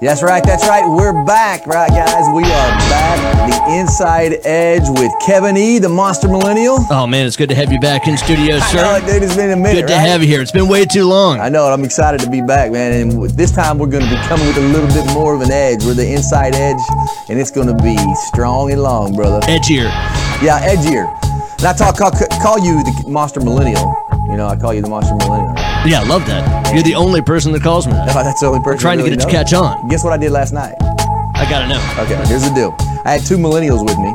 That's right, that's right. We're back, right, guys? We are back. The Inside Edge with Kevin E, the Monster Millennial. Oh man, it's good to have you back in studio, I know sir. dude. It's been a minute. Good to right? have you here. It's been way too long. I know. I'm excited to be back, man. And this time we're going to be coming with a little bit more of an edge. We're the Inside Edge, and it's going to be strong and long, brother. Edgier. Yeah, edgier. And I talk, call, call you the Monster Millennial. You know, I call you the Monster Millennial. Yeah, I love that. You're the only person that calls me that. That's the only person I'm trying to really get it to catch on. Guess what I did last night? I gotta know. Okay, here's the deal. I had two millennials with me,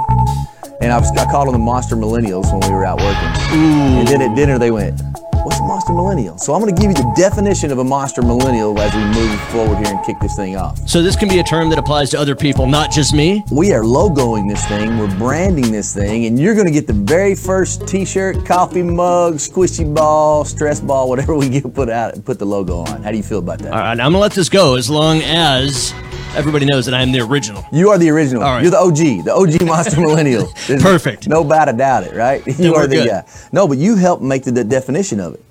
and I, was, I called them the monster millennials when we were out working. And then at dinner they went, "What's a monster millennial?" So I'm going to give you the definition of a monster millennial as we move forward here and kick this thing off. So this can be a term that applies to other people, not just me. We are logoing this thing, we're branding this thing, and you're going to get the very first T-shirt, coffee mug, squishy ball, stress ball, whatever we get put out, and put the logo on. How do you feel about that? All right, I'm gonna let this go as long as everybody knows that I am the original. You are the original. All right. You're the OG, the OG monster millennial. There's Perfect. No doubt about it, right? You we're the good. guy. No, but you helped make the, the definition of it.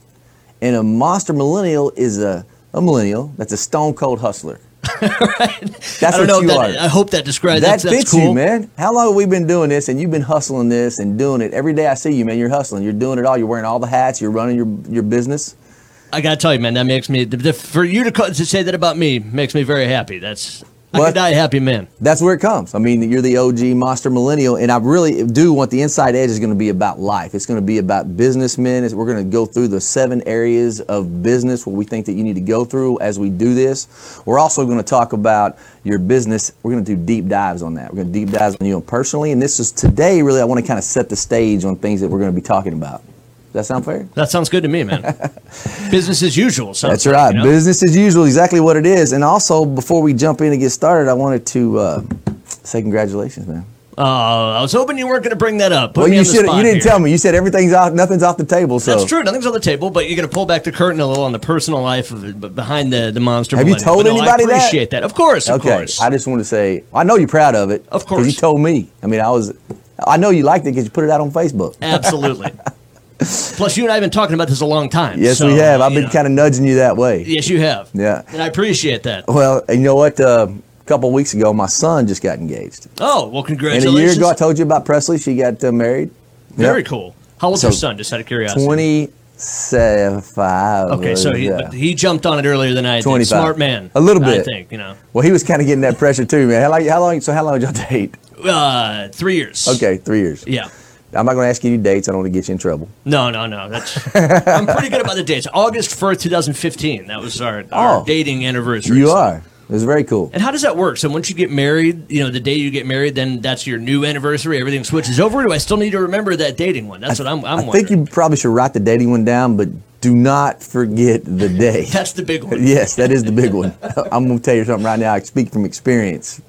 And a monster millennial is a, a millennial that's a stone cold hustler. right. That's I what know. you If are. I hope that describes that that's fits cool. you, man. How long have we been doing this? And you've been hustling this and doing it every day. I see you, man. You're hustling. You're doing it all. You're wearing all the hats. You're running your your business. I gotta tell you, man, that makes me the, the, for you to, to say that about me makes me very happy. That's I die a happy man. That's where it comes. I mean, you're the OG monster millennial, and I really do want the inside edge is going to be about life. It's going to be about businessmen. We're going to go through the seven areas of business what we think that you need to go through as we do this. We're also going to talk about your business. We're going to do deep dives on that. We're going to deep dives on you personally, and this is today. Really, I want to kind of set the stage on things that we're going to be talking about. That sound fair? That sounds good to me, man. Business as usual. That's like, right. you know? Business as usual, exactly what it is. And also, before we jump in and get started, I wanted to uh, say congratulations, man. Uh, I was hoping you weren't going to bring that up. Put Well, you should. You didn't here. tell me. You said everything's off. Nothing's off the table. So That's true. Nothing's on the table, but you're going to pull back the curtain a little on the personal life of behind the the monster. Have you told But anybody that? I appreciate that? Of course, of Okay. course. I just want to say I know you're proud of it. Of course. you told me. I mean, I was. I know you liked it because you put it out on Facebook. Absolutely. Plus, you and I have been talking about this a long time. Yes, so, we have. I've been know. kind of nudging you that way. Yes, you have. Yeah. And I appreciate that. Well, you know what? Uh, a couple of weeks ago, my son just got engaged. Oh, well, congratulations. And a year ago, I told you about Presley. She got uh, married. Very Yep. cool. How old's So, your son? Just out of curiosity. Twenty-five. Okay, so he, yeah. he jumped on it earlier than I did. 25. Smart man. A little bit. I think, you know. Well, he was kind of getting that pressure too, man. How long? How long? So how long did y'all date? Uh, three years. Okay, three years. Yeah. I'm not going to ask you dates. I don't want to get you in trouble. No, no, no. That's I'm pretty good about the dates. August first, 2015. That was our, our Oh. dating anniversary. You So- are. It was very cool. And how does that work? So once you get married, you know, the day you get married, then that's your new anniversary. Everything switches over. Do I still need to remember that dating one? That's what I'm. I'm I think you probably should write the dating one down, but do not forget the day. That's the big one. yes, that is the big one. I'm going to tell you something right now. I speak from experience,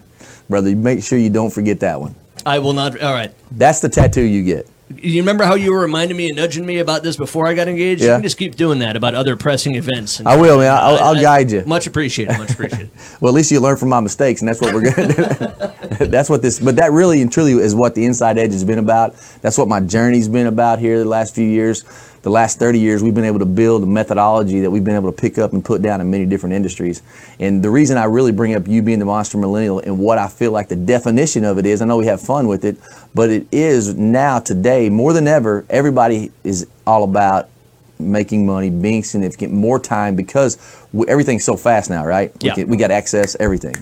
brother. Make sure you don't forget that one. I will not. All right. That's the tattoo you get. You remember how you were reminding me and nudging me about this before I got engaged? You Yeah. can just keep doing that about other pressing events. And, I will, man. I'll, I'll guide you. Much appreciated. Much appreciated. Well, at least you learn from my mistakes, and that's what we're going to do. that's what this, but that really and truly is what the Inside Edge has been about. That's what my journey's been about here the last few years. The last 30 years, we've been able to build a methodology that we've been able to pick up and put down in many different industries. And the reason I really bring up you being the monster millennial and what I feel like the definition of it is, I know we have fun with it, but it is now, today, more than ever, everybody is all about making money, being significant, more time because we, everything's so fast now, right? We, Yeah. can- we got access everything.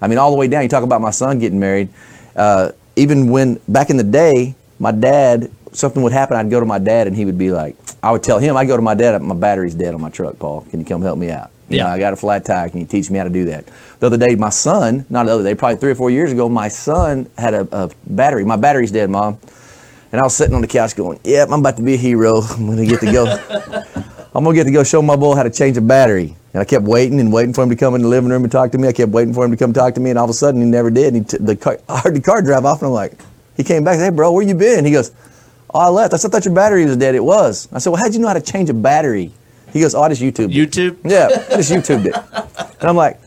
I mean, all the way down. You talk about my son getting married. Uh, even when back in the day, my dad, something would happen, I'd go to my dad and he would be like, I would tell him, I go to my dad, my battery's dead on my truck, Paul. Can you come help me out? You Yeah. know, I got a flat tire. Can you teach me how to do that? The other day, my son, not the other day, probably three or four years ago, my son had a, a battery. My battery's dead, mom. And I was sitting on the couch going, Yep, I'm about to be a hero. I'm going to get to go. I'm going to get to go show my boy how to change a battery. And I kept waiting and waiting for him to come in the living room and talk to me. I kept waiting for him to come talk to me. And all of a sudden, he never did. And he t- the car, I heard the car drive off. And I'm like, He came back Hey, bro, where you been? He goes, Oh, I left. I said, I thought your battery was dead. It was. I said, Well, how'd you know how to change a battery? He goes, Oh, I just YouTube. it." YouTube. Yeah, I just YouTubed it. And I'm like,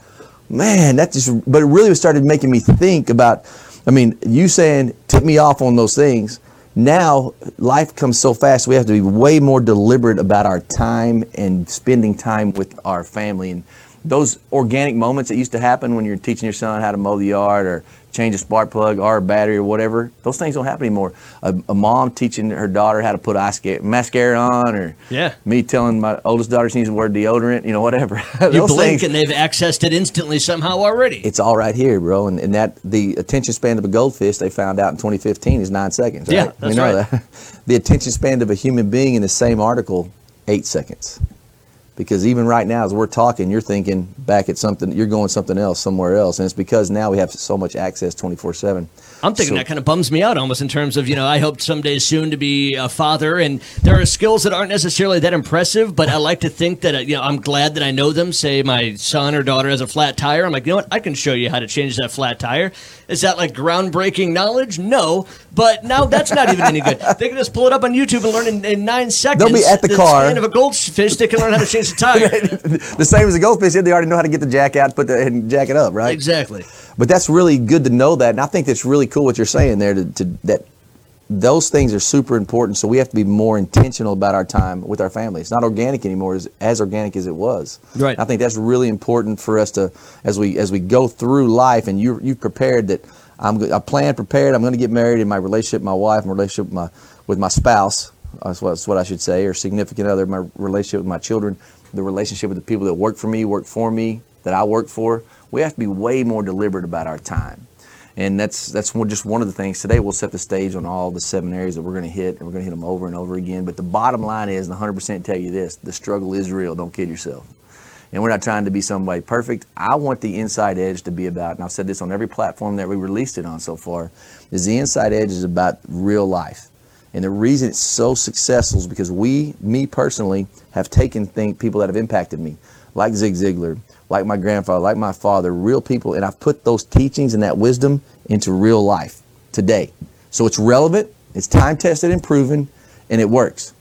man, that just, but it really started making me think about, I mean, you saying tip me off on those things. Now life comes so fast, we have to be way more deliberate about our time and spending time with our family. And those organic moments that used to happen when you're teaching your son how to mow the yard or change a spark plug or a battery or whatever, those things don't happen anymore. A, a mom teaching her daughter how to put eye sca- mascara on, or Yeah. me telling my oldest daughter she needs to wear deodorant, you know, whatever. You blink things, and they've accessed it instantly somehow already. it's all right here, bro. And, and that the attention span of a goldfish they found out in 2015 is nine seconds. Right? Yeah, that's we know right. that. The attention span of a human being in the same article, eight seconds. Because even right now, as we're talking, you're thinking back at something, you're going something else somewhere else, and it's because now we have so much access 24/7. I'm thinking So- that kind of bums me out almost in terms of, you know, I hope someday soon to be a father. And there are skills that aren't necessarily that impressive, but I like to think that, uh, you know, I'm glad that I know them. Say my son or daughter has a flat tire. I'm like, you know what? I can show you how to change that flat tire. Is that like groundbreaking knowledge? No. But now that's not even any good. They can just pull it up on YouTube and learn in, in nine seconds. they'll be at the car. span of a goldfish. They can learn how to change the tire. the same as a goldfish, they already know how to get the jack out, put the and jack it up, right? exactly. But that's really good to know that, and I think that's really cool what you're saying there. To, to that, those things are super important. So we have to be more intentional about our time with our family. It's not organic anymore, as, as organic as it was. Right. I think that's really important for us to, as we as we go through life, and you you prepared that. I'm I plan prepared. I'm going to get married in my relationship, my wife, my relationship with my with my spouse. Uh, that's what, that's what I should say, or significant other. My relationship with my children, the relationship with the people that work for me, work for me, that I work for. We have to be way more deliberate about our time. And that's that's just one of the things. Today we'll set the stage on all the seven areas that we're going to hit, and we're going to hit them over and over again. But the bottom line is, and 100% tell you this: the struggle is real. Don't kid yourself. And we're not trying to be somebody perfect. I want the inside edge to be about, and I've said this on every platform that we released it on so far, is the inside edge is about real life. And the reason it's so successful is because we, me personally, have taken thing, people that have impacted me, like Zig Ziglar, like my grandfather, like my father, real people, and I've put those teachings and that wisdom into real life today. So it's relevant, it's time tested and proven, and it works.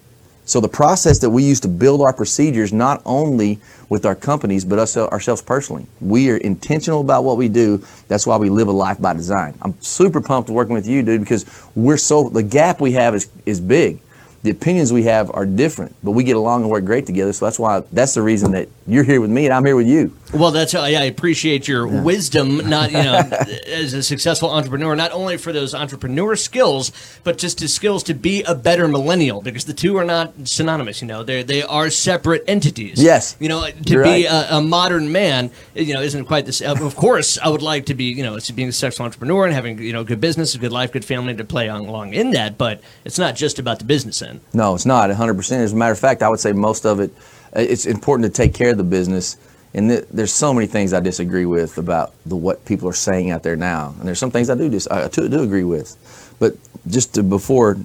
So the process that we use to build our procedures, not only with our companies, but us, ourselves personally, we are intentional about what we do. That's why we live a life by design. I'm super pumped working with you, dude, because we're so the gap we have is is big. The opinions we have are different, but we get along and work great together. So that's why that's the reason that you're here with me and I'm here with you. Well, that's yeah, I appreciate your wisdom, not you know, as a successful entrepreneur, not only for those entrepreneur skills, but just the skills to be a better millennial, because the two are not synonymous. You know, they they are separate entities. Yes. you know, to You're be right. a, a modern man, you know, isn't quite this. Of course, I would like to be, you know, being a successful entrepreneur and having you know good business, a good life, good family to play on, along in that. But it's not just about the business end. No, it's not 100%. As a matter of fact, I would say most of it, uh, it's important to take care of the business. And th- there's so many things I disagree with about the what people are saying out there now. And there's some things I do dis- I do, do agree with. But just to, before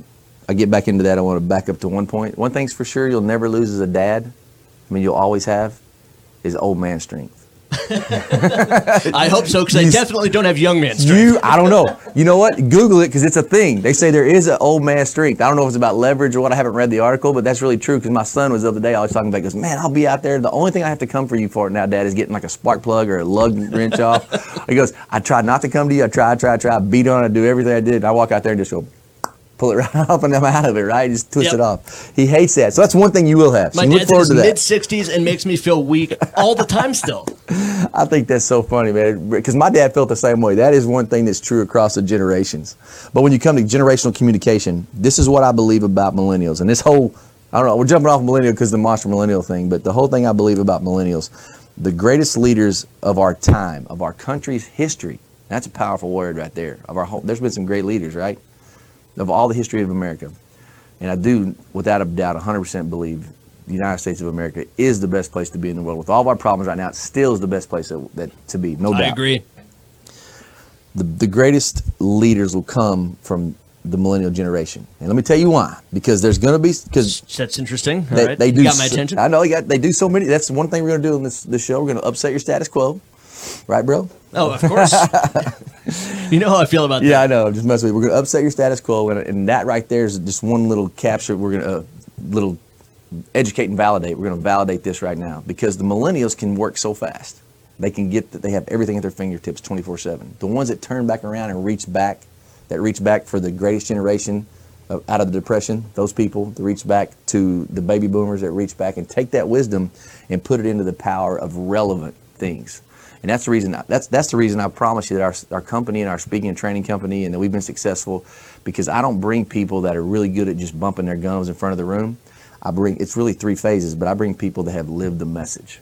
I get back into that, I want to back up to one point. One thing's for sure you'll never lose as a dad. I mean, you'll always have is old man strength. I hope so, because I definitely don't have young man strength. You, I don't know. You know what? Google it because it's a thing. They say there is an old man strength. I don't know if it's about leverage or what. I haven't read the article, but that's really true because my son was the other day. I was talking about. He goes, man, I'll be out there. The only thing I have to come for you for now, Dad, is getting like a spark plug or a lug wrench off. He goes, I tried not to come to you. I tried, tried, tried. I beat on it. I do everything I did. I walk out there and just go. Pull it right off and I'm out of it, right? Just twist Yep. it off. He hates that. So that's one thing you will have. So My look dad's in forward to that. mid 60s and makes me feel weak all the time still. I think that's so funny, man, because my dad felt the same way. That is one thing that's true across the generations. But when you come to generational communication, this is what I believe about millennials. And this whole, I don't know, we're jumping off millennial because the monster millennial thing, but the whole thing I believe about millennials, the greatest leaders of our time, of our country's history, that's a powerful word right there. Of our whole, there's been some great leaders, right? Of all the history of America. And I do, without a doubt, 100% believe the United States of America is the best place to be in the world. With all of our problems right now, it still is the best place that, that to be, no doubt. I agree. The, the greatest leaders will come from the millennial generation. And let me tell you why. Because there's going to be, because That's interesting. All they, right. they You do. got my attention. I know you got, they do so many. That's one thing we're going to do in this, this show. We're going to upset your status quo. Right, bro? Oh, of course. you know how I feel about Yeah, that. Yeah, I know. Just mess with you. We're going to upset your status quo, and, and that right there is just one little capture. We're going to uh, little educate and validate. We're going to validate this right now because the millennials can work so fast. They can get that. They have everything at their fingertips, 24/7. The ones that turn back around and reach back, that reach back for the greatest generation of, out of the depression. Those people that reach back to the baby boomers that reach back and take that wisdom and put it into the power of relevant things. And that's the reason. That's that's the reason I promise you that our our company and our speaking and training company and that we've been successful, because I don't bring people that are really good at just bumping their gums in front of the room. I bring it's really three phases, but I bring people that have lived the message.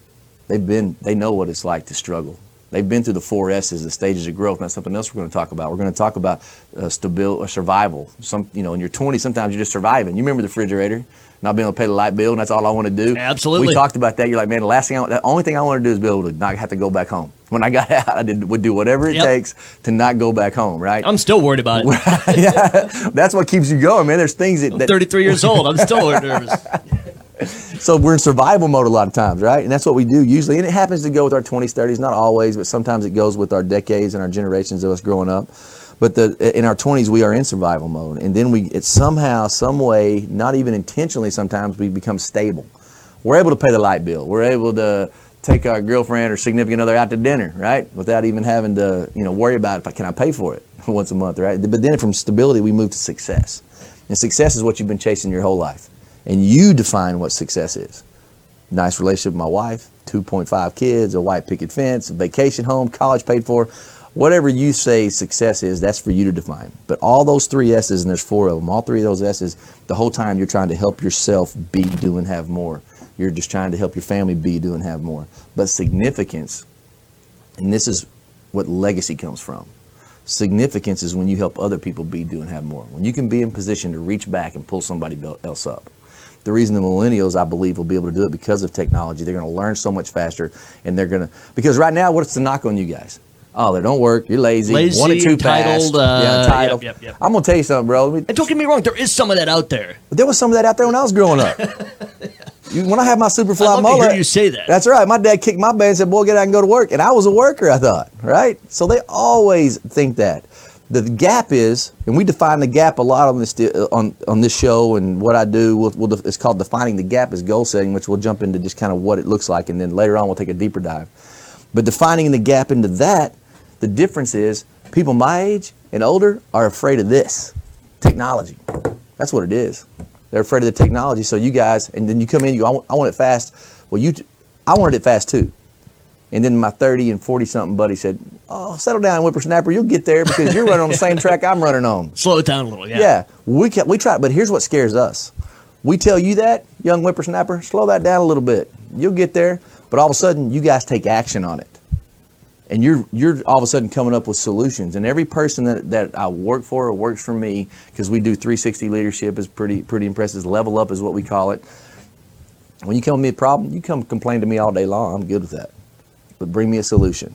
They've been they know what it's like to struggle. They've been through the four S's, the stages of growth. And that's something else we're going to talk about. We're going to talk about uh, stability or survival. Some, you know, in your 20s, sometimes you're just surviving. You remember the refrigerator, not being able to pay the light bill, and that's all I want to do. Absolutely. We talked about that. You're like, man, the last thing, I, the only thing I want to do is be able to not have to go back home. When I got out, I did, would do whatever it Yep. takes to not go back home. Right? I'm still worried about it. yeah, that's what keeps you going, man. There's things that, I'm that 33 years old. I'm still nervous. So we're in survival mode a lot of times, right? And that's what we do usually. And it happens to go with our 20s, 30s, not always, but sometimes it goes with our decades and our generations of us growing up. But the, in our 20s, we are in survival mode. And then we, it's somehow, some way, not even intentionally sometimes, we become stable. We're able to pay the light bill. We're able to take our girlfriend or significant other out to dinner, right? Without even having to, you know, worry about if I can I pay for it once a month, right? But then from stability, we move to success. And success is what you've been chasing your whole life. And you define what success is nice relationship with my wife, 2.5 kids, a white picket fence, a vacation home, college paid for. Whatever you say success is, that's for you to define. But all those three S's, and there's four of them, all three of those S's, the whole time you're trying to help yourself be, do, and have more. You're just trying to help your family be, do, and have more. But significance, and this is what legacy comes from. Significance is when you help other people be, do, and have more. When you can be in position to reach back and pull somebody else up the reason the millennials, I believe, will be able to do it because of technology. They're going to learn so much faster, and they're going to because right now, what's the knock on you guys? Oh, they don't work. You're lazy. Lazy, one or two entitled, uh, yeah, entitled. yep, yep, yep. I'm gonna tell you something, bro. Me- And don't get me wrong, there is some of that out there. there was some of that out there when I was growing up. You- when I had my Superfly I love to mullet, hear you say that. That's right. My dad kicked my butt and said, "Boy, get out and go to work." And I was a worker. I thought, right? So they always think that. The gap is, and we define the gap a lot on this on on this show, and what I do. We'll, we'll, it's called defining the gap as goal setting, which we'll jump into just kind of what it looks like, and then later on we'll take a deeper dive. But defining the gap into that, the difference is people my age and older are afraid of this technology. That's what it is. They're afraid of the technology. So you guys, and then you come in, you, I want, I want it fast. Well, you, I wanted it fast too. And then my 30 and 40 something buddy said, "Oh, settle down, whippersnapper. You'll get there because you're running on the same track I'm running on." Slow it down a little. Yeah. Yeah, we can, we try, but here's what scares us. We tell you that, young whippersnapper, slow that down a little bit. You'll get there, but all of a sudden you guys take action on it. And you're you're all of a sudden coming up with solutions. And every person that, that I work for or works for me, because we do 360 leadership is pretty pretty impressive. Level up is what we call it. When you come with me a problem, you come complain to me all day long. I'm good with that. But bring me a solution.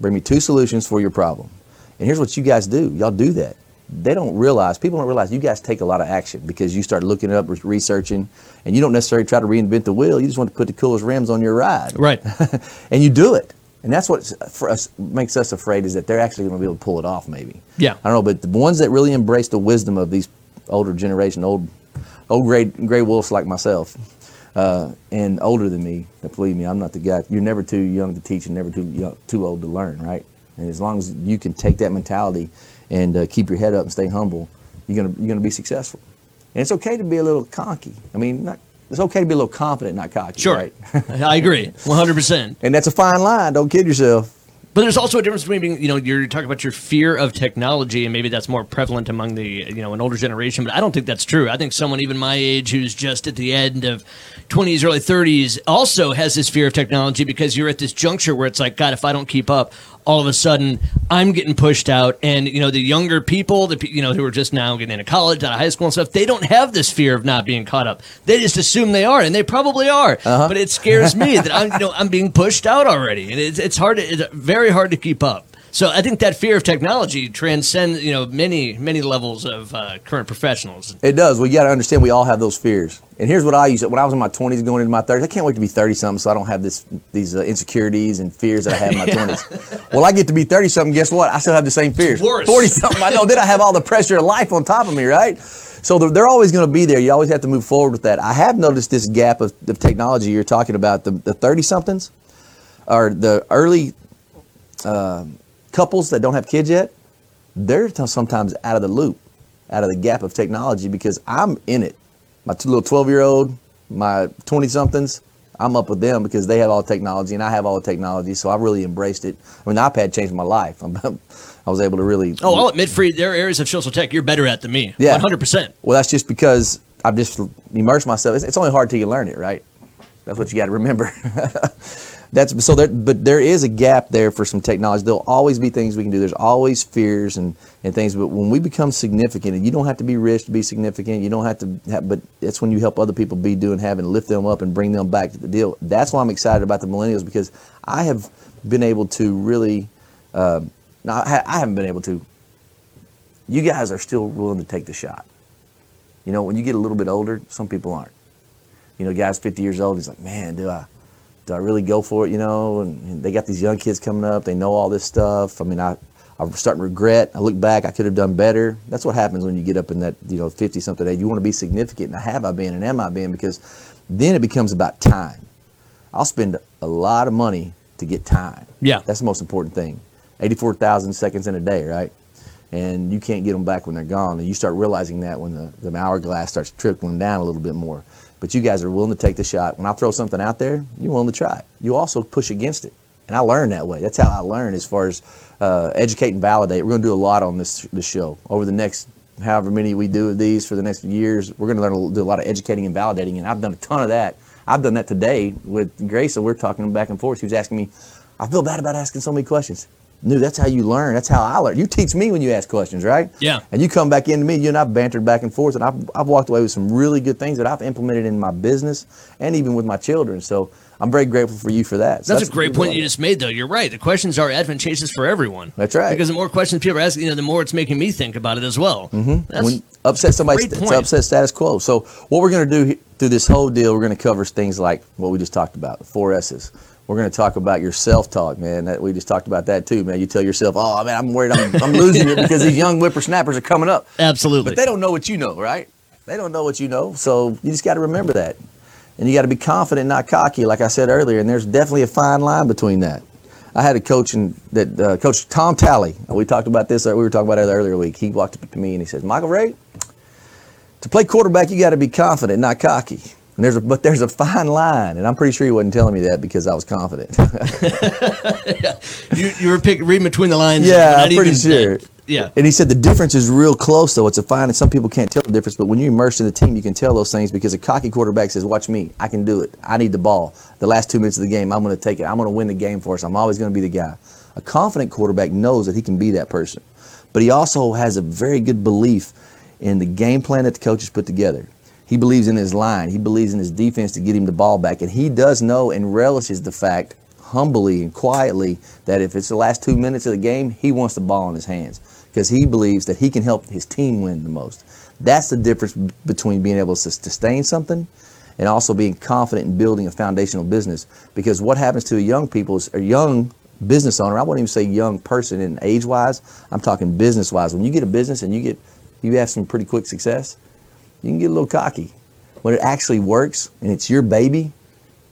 Bring me two solutions for your problem. And here's what you guys do. Y'all do that. They don't realize, people don't realize you guys take a lot of action because you start looking it up, researching, and you don't necessarily try to reinvent the wheel. You just want to put the coolest rims on your ride. Right. and you do it. And that's what for us, makes us afraid is that they're actually going to be able to pull it off, maybe. Yeah. I don't know, but the ones that really embrace the wisdom of these older generation, old, old gray, gray wolves like myself, uh, and older than me, believe me, I'm not the guy. You're never too young to teach and never too young, too old to learn, right? And as long as you can take that mentality and uh, keep your head up and stay humble, you're gonna you're gonna be successful. And it's okay to be a little cocky. I mean, not, it's okay to be a little confident, not cocky. Sure. Right? I agree. 100%. and that's a fine line. Don't kid yourself. But there's also a difference between being, you know, you're talking about your fear of technology, and maybe that's more prevalent among the, you know, an older generation. But I don't think that's true. I think someone even my age who's just at the end of 20s, early 30s, also has this fear of technology because you're at this juncture where it's like, God, if I don't keep up, all of a sudden I'm getting pushed out, and you know, the younger people, the you know, who are just now getting into college, out of high school and stuff, they don't have this fear of not being caught up. They just assume they are, and they probably are. Uh-huh. But it scares me that I'm, you know, I'm being pushed out already, and it's, it's hard. To, it's very hard to keep up. So I think that fear of technology transcends, you know, many many levels of uh, current professionals. It does. Well, you got to understand we all have those fears. And here's what I used to, when I was in my 20s going into my 30s. I can't wait to be 30 something so I don't have this these uh, insecurities and fears that I had in my 20s. Well, I get to be 30 something. Guess what? I still have the same fears. 40 something. I know. Then I have all the pressure of life on top of me, right? So they're, they're always going to be there. You always have to move forward with that. I have noticed this gap of, of technology you're talking about. The 30 somethings or the early uh, couples that don't have kids yet, they're sometimes out of the loop, out of the gap of technology because I'm in it. My two little 12 year old, my 20 somethings, I'm up with them because they have all the technology and I have all the technology. So I really embraced it. I mean, the iPad changed my life. I was able to really. Oh, I'll admit, Free, there are areas of social tech you're better at than me. Yeah. 100%. Well, that's just because I've just immersed myself. It's, it's only hard till you learn it, right? That's what you got to remember. that's so there, but there is a gap there for some technology. There'll always be things we can do. There's always fears and, and things. But when we become significant, and you don't have to be rich to be significant. You don't have to. Have, but that's when you help other people be doing, having lift them up and bring them back to the deal. That's why I'm excited about the millennials because I have been able to really. Uh, now I haven't been able to. You guys are still willing to take the shot. You know, when you get a little bit older, some people aren't. You know, guys 50 years old, he's like, man, do I, do I really go for it? You know, and, and they got these young kids coming up. They know all this stuff. I mean, I, I'm starting to regret. I look back, I could have done better. That's what happens when you get up in that, you know, 50 something age. You want to be significant. And have I been and am I been? Because then it becomes about time. I'll spend a lot of money to get time. Yeah. That's the most important thing. 84,000 seconds in a day, right? And you can't get them back when they're gone. And you start realizing that when the, the hourglass starts trickling down a little bit more. But you guys are willing to take the shot. When I throw something out there, you're willing to try it. You also push against it. And I learn that way. That's how I learn as far as uh, educate and validate. We're going to do a lot on this, show over the next however many we do of these for the next years. We're going to learn to do a lot of educating and validating. And I've done a ton of that. I've done that today with Grace. and we're talking back and forth. She was asking me, I feel bad about asking so many questions. No, that's how you learn. That's how I learn. You teach me when you ask questions, right? Yeah. And you come back into me, you and I've bantered back and forth, and I've, I've walked away with some really good things that I've implemented in my business and even with my children. So I'm very grateful for you for that. So that's, that's, a great point you just made, though. You're right. The questions are advantageous for everyone. That's right. Because the more questions people are asking, you know, the more it's making me think about it as well. Mm-hmm. That's when upset somebody, it's upset status quo. So what we're going to do through this whole deal, we're going to cover things like what we just talked about, the four S's we're going to talk about your self-talk, man. That, we just talked about that too, man. You tell yourself, "Oh, man, I'm worried I'm, I'm losing it because these young whippersnappers are coming up." Absolutely. But they don't know what you know, right? They don't know what you know, so you just got to remember that, and you got to be confident, not cocky, like I said earlier. And there's definitely a fine line between that. I had a coach in, that uh, Coach Tom Talley. We talked about this. We were talking about it earlier week. He walked up to me and he says, "Michael Ray, to play quarterback, you got to be confident, not cocky." And there's a, but there's a fine line, and I'm pretty sure he wasn't telling me that because I was confident. yeah. you, you were pick, reading between the lines. Yeah, I'm pretty sure. yeah. And he said the difference is real close, though. It's a fine, and some people can't tell the difference. But when you're immersed in the team, you can tell those things because a cocky quarterback says, "Watch me, I can do it. I need the ball. The last two minutes of the game, I'm going to take it. I'm going to win the game for us. I'm always going to be the guy." A confident quarterback knows that he can be that person, but he also has a very good belief in the game plan that the coaches put together. He believes in his line. He believes in his defense to get him the ball back. And he does know and relishes the fact, humbly and quietly, that if it's the last two minutes of the game, he wants the ball in his hands because he believes that he can help his team win the most. That's the difference between being able to sustain something and also being confident in building a foundational business. Because what happens to a young people is a young business owner, I wouldn't even say young person in age wise, I'm talking business wise. When you get a business and you get you have some pretty quick success, you can get a little cocky. When it actually works and it's your baby,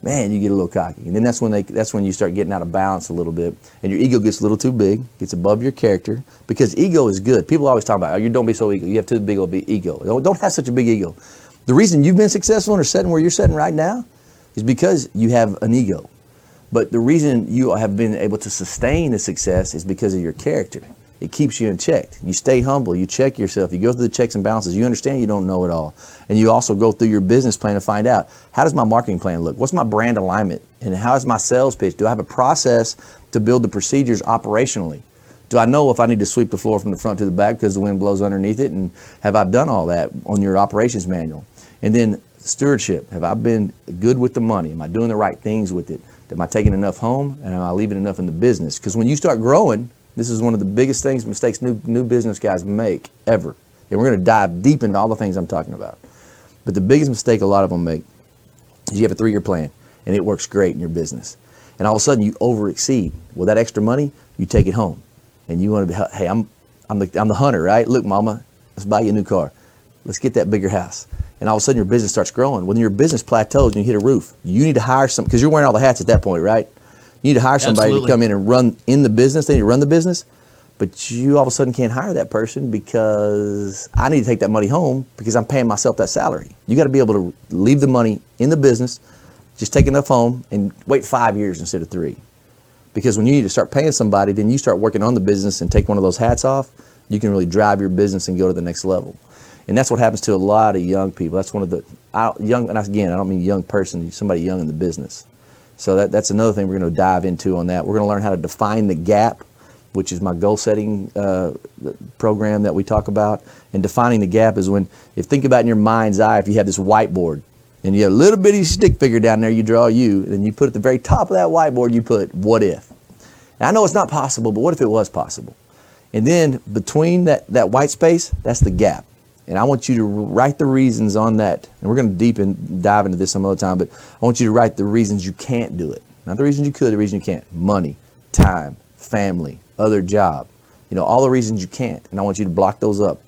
man, you get a little cocky. And then that's when they that's when you start getting out of balance a little bit, and your ego gets a little too big, gets above your character. Because ego is good. People always talk about, oh, you don't be so ego. You have too big of ego. Don't, don't have such a big ego. The reason you've been successful and are sitting where you're sitting right now is because you have an ego. But the reason you have been able to sustain the success is because of your character it keeps you in check. You stay humble. You check yourself. You go through the checks and balances. You understand you don't know it all. And you also go through your business plan to find out how does my marketing plan look? What's my brand alignment? And how is my sales pitch? Do I have a process to build the procedures operationally? Do I know if I need to sweep the floor from the front to the back because the wind blows underneath it? And have I done all that on your operations manual? And then stewardship. Have I been good with the money? Am I doing the right things with it? Am I taking enough home? And am I leaving enough in the business? Because when you start growing, this is one of the biggest things, mistakes new, new business guys make ever. And we're going to dive deep into all the things I'm talking about. But the biggest mistake a lot of them make is you have a three year plan and it works great in your business. And all of a sudden you over exceed. Well, that extra money, you take it home. And you want to be, hey, I'm, I'm, the, I'm the hunter, right? Look, mama, let's buy you a new car. Let's get that bigger house. And all of a sudden your business starts growing. When your business plateaus and you hit a roof, you need to hire some, because you're wearing all the hats at that point, right? You need to hire somebody Absolutely. to come in and run in the business. They need to run the business, but you all of a sudden can't hire that person because I need to take that money home because I'm paying myself that salary. You got to be able to leave the money in the business, Just take enough home and wait five years instead of three. Because when you need to start paying somebody, then you start working on the business and take one of those hats off, you can really drive your business and go to the next level. And that's what happens to a lot of young people. That's one of the I, young, and again, I don't mean young person, somebody young in the business. So that, that's another thing we're going to dive into on that. We're going to learn how to define the gap, which is my goal setting uh, program that we talk about. And defining the gap is when, if think about in your mind's eye, if you have this whiteboard and you have a little bitty stick figure down there, you draw you, and you put at the very top of that whiteboard, you put what if. And I know it's not possible, but what if it was possible? And then between that, that white space, that's the gap. And I want you to write the reasons on that. And we're going to deep and dive into this some other time, but I want you to write the reasons you can't do it. Not the reasons you could, the reason you can't. Money, time, family, other job. You know, all the reasons you can't. And I want you to block those up.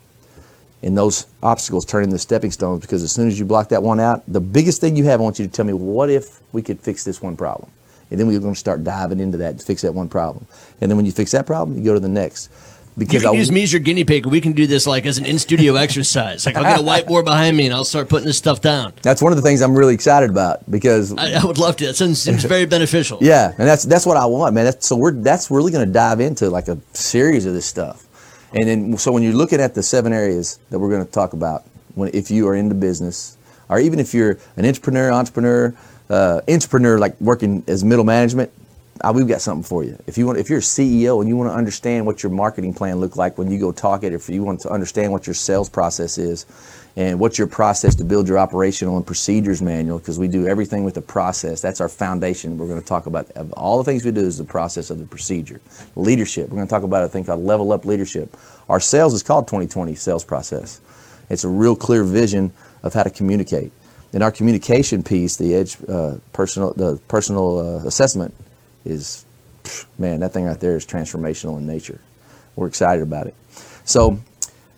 And those obstacles turn into stepping stones because as soon as you block that one out, the biggest thing you have, I want you to tell me, what if we could fix this one problem? And then we're going to start diving into that to fix that one problem. And then when you fix that problem, you go to the next. Because you can I, use me as your guinea pig. We can do this like as an in studio exercise. Like I'll get a whiteboard behind me and I'll start putting this stuff down. That's one of the things I'm really excited about because I, I would love to. That seems, seems very beneficial. Yeah, and that's that's what I want, man. That's, so we're that's really going to dive into like a series of this stuff, and then so when you're looking at the seven areas that we're going to talk about, when if you are into business, or even if you're an entrepreneur, entrepreneur, uh, entrepreneur like working as middle management, uh, we've got something for you. If you want, if you're a CEO and you want to understand what your marketing plan look like when you go talk it, if you want to understand what your sales process is, and what's your process to build your operational and procedures manual, because we do everything with the process. That's our foundation. We're going to talk about of all the things we do is the process of the procedure. Leadership. We're going to talk about a thing called level up leadership. Our sales is called 2020 sales process. It's a real clear vision of how to communicate. In our communication piece, the edge uh, personal the personal uh, assessment is, man, that thing right there is transformational in nature. We're excited about it. So,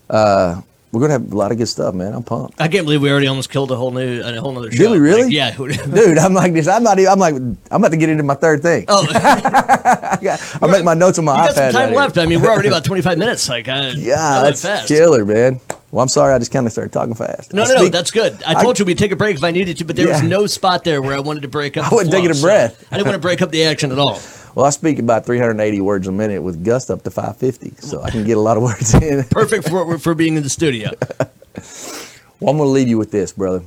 uh, we're gonna have a lot of good stuff, man. I'm pumped. I can't believe we already almost killed a whole new, a whole other show. Did we really? Like, yeah, dude. I'm like this. I'm not. Even, I'm like. I'm about to get into my third thing. Oh, I, got, I make my notes on my you iPad. Got some time left. I mean, we're already about 25 minutes. Like, I, yeah, that's fast. killer, man. Well, I'm sorry. I just kind of started talking fast. No, no, no. That's good. I told you we'd take a break if I needed to, but there yeah. was no spot there where I wanted to break up. I wasn't taking a breath. So I didn't want to break up the action at all. Well, I speak about 380 words a minute with gust up to 550, so I can get a lot of words in. Perfect for, for being in the studio. well, I'm going to leave you with this, brother.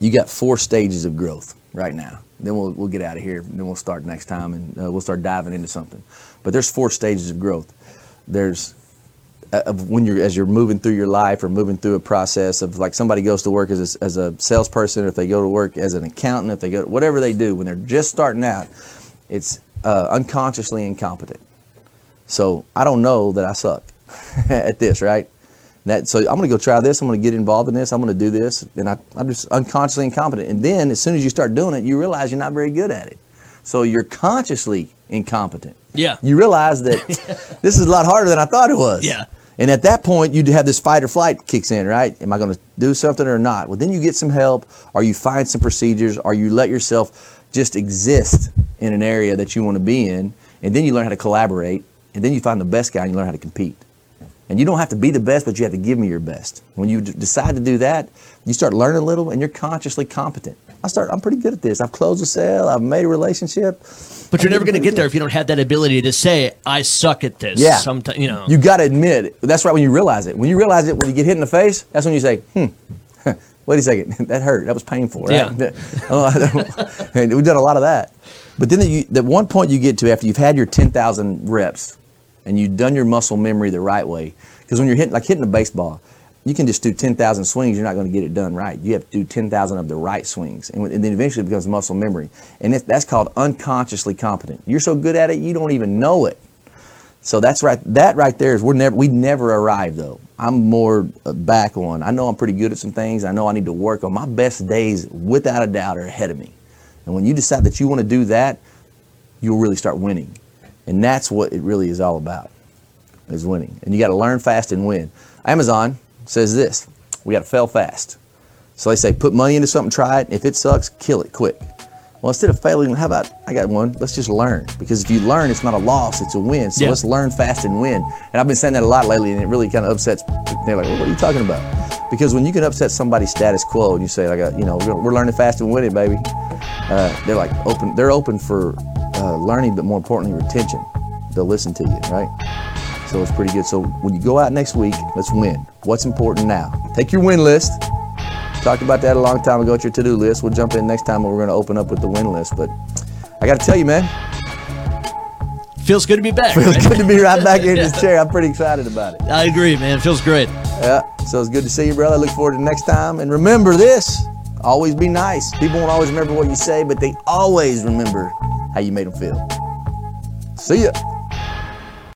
You got four stages of growth right now. Then we'll, we'll get out of here. Then we'll start next time and uh, we'll start diving into something. But there's four stages of growth. There's uh, when you're as you're moving through your life or moving through a process of like somebody goes to work as a, as a salesperson, if they go to work as an accountant, if they go whatever they do when they're just starting out, it's uh, unconsciously incompetent. So I don't know that I suck at this, right? That, so I'm going to go try this. I'm going to get involved in this. I'm going to do this, and I, I'm just unconsciously incompetent. And then as soon as you start doing it, you realize you're not very good at it. So you're consciously incompetent. Yeah. You realize that this is a lot harder than I thought it was. Yeah. And at that point, you do have this fight or flight kicks in, right? Am I going to do something or not? Well, then you get some help, or you find some procedures, or you let yourself just exist in an area that you want to be in, and then you learn how to collaborate, and then you find the best guy and you learn how to compete. And you don't have to be the best, but you have to give me your best. When you d- decide to do that, you start learning a little, and you're consciously competent. I start. I'm pretty good at this. I've closed a sale. I've made a relationship. But you're never going to get there if you don't have that ability to say, "I suck at this." Yeah. Sometimes you know. You got to admit. It. That's right. When you realize it. When you realize it, when you get hit in the face, that's when you say, "Hmm." Wait a second, that hurt. That was painful, right? Yeah. We've done a lot of that. But then you, the one point you get to after you've had your 10,000 reps and you've done your muscle memory the right way, because when you're hitting, like hitting a baseball, you can just do 10,000 swings, you're not going to get it done right. You have to do 10,000 of the right swings. And, and, then eventually it becomes muscle memory. And it, that's called unconsciously competent. You're so good at it, you don't even know it. So that's right. That right there is we're never we never arrive though. I'm more uh, back on. I know I'm pretty good at some things. I know I need to work on my best days without a doubt are ahead of me. And when you decide that you want to do that, you'll really start winning. And that's what it really is all about, is winning. And you got to learn fast and win. Amazon says this, we got to fail fast. So they say put money into something, try it. If it sucks, kill it quick. Well, instead of failing, how about I got one? Let's just learn. Because if you learn, it's not a loss, it's a win. So yeah. let's learn fast and win. And I've been saying that a lot lately, and it really kind of upsets. They're like, well, what are you talking about? Because when you can upset somebody's status quo and you say like, uh, you know, we're, we're learning fast and winning, baby. Uh, they're like open. They're open for uh, learning, but more importantly, retention. They'll listen to you, right? So it's pretty good. So when you go out next week, let's win. What's important now? Take your win list. Talked about that a long time ago at your to-do list. We'll jump in next time when we're going to open up with the win list. But I got to tell you, man, Feels good to be back. feels right? good to be right back in this chair. I'm pretty excited about it. I agree, man. Feels great. Yeah. So it's good to see you, brother. I look forward to next time. And remember this: always be nice. People won't always remember what you say, but they always remember how you made them feel. See ya.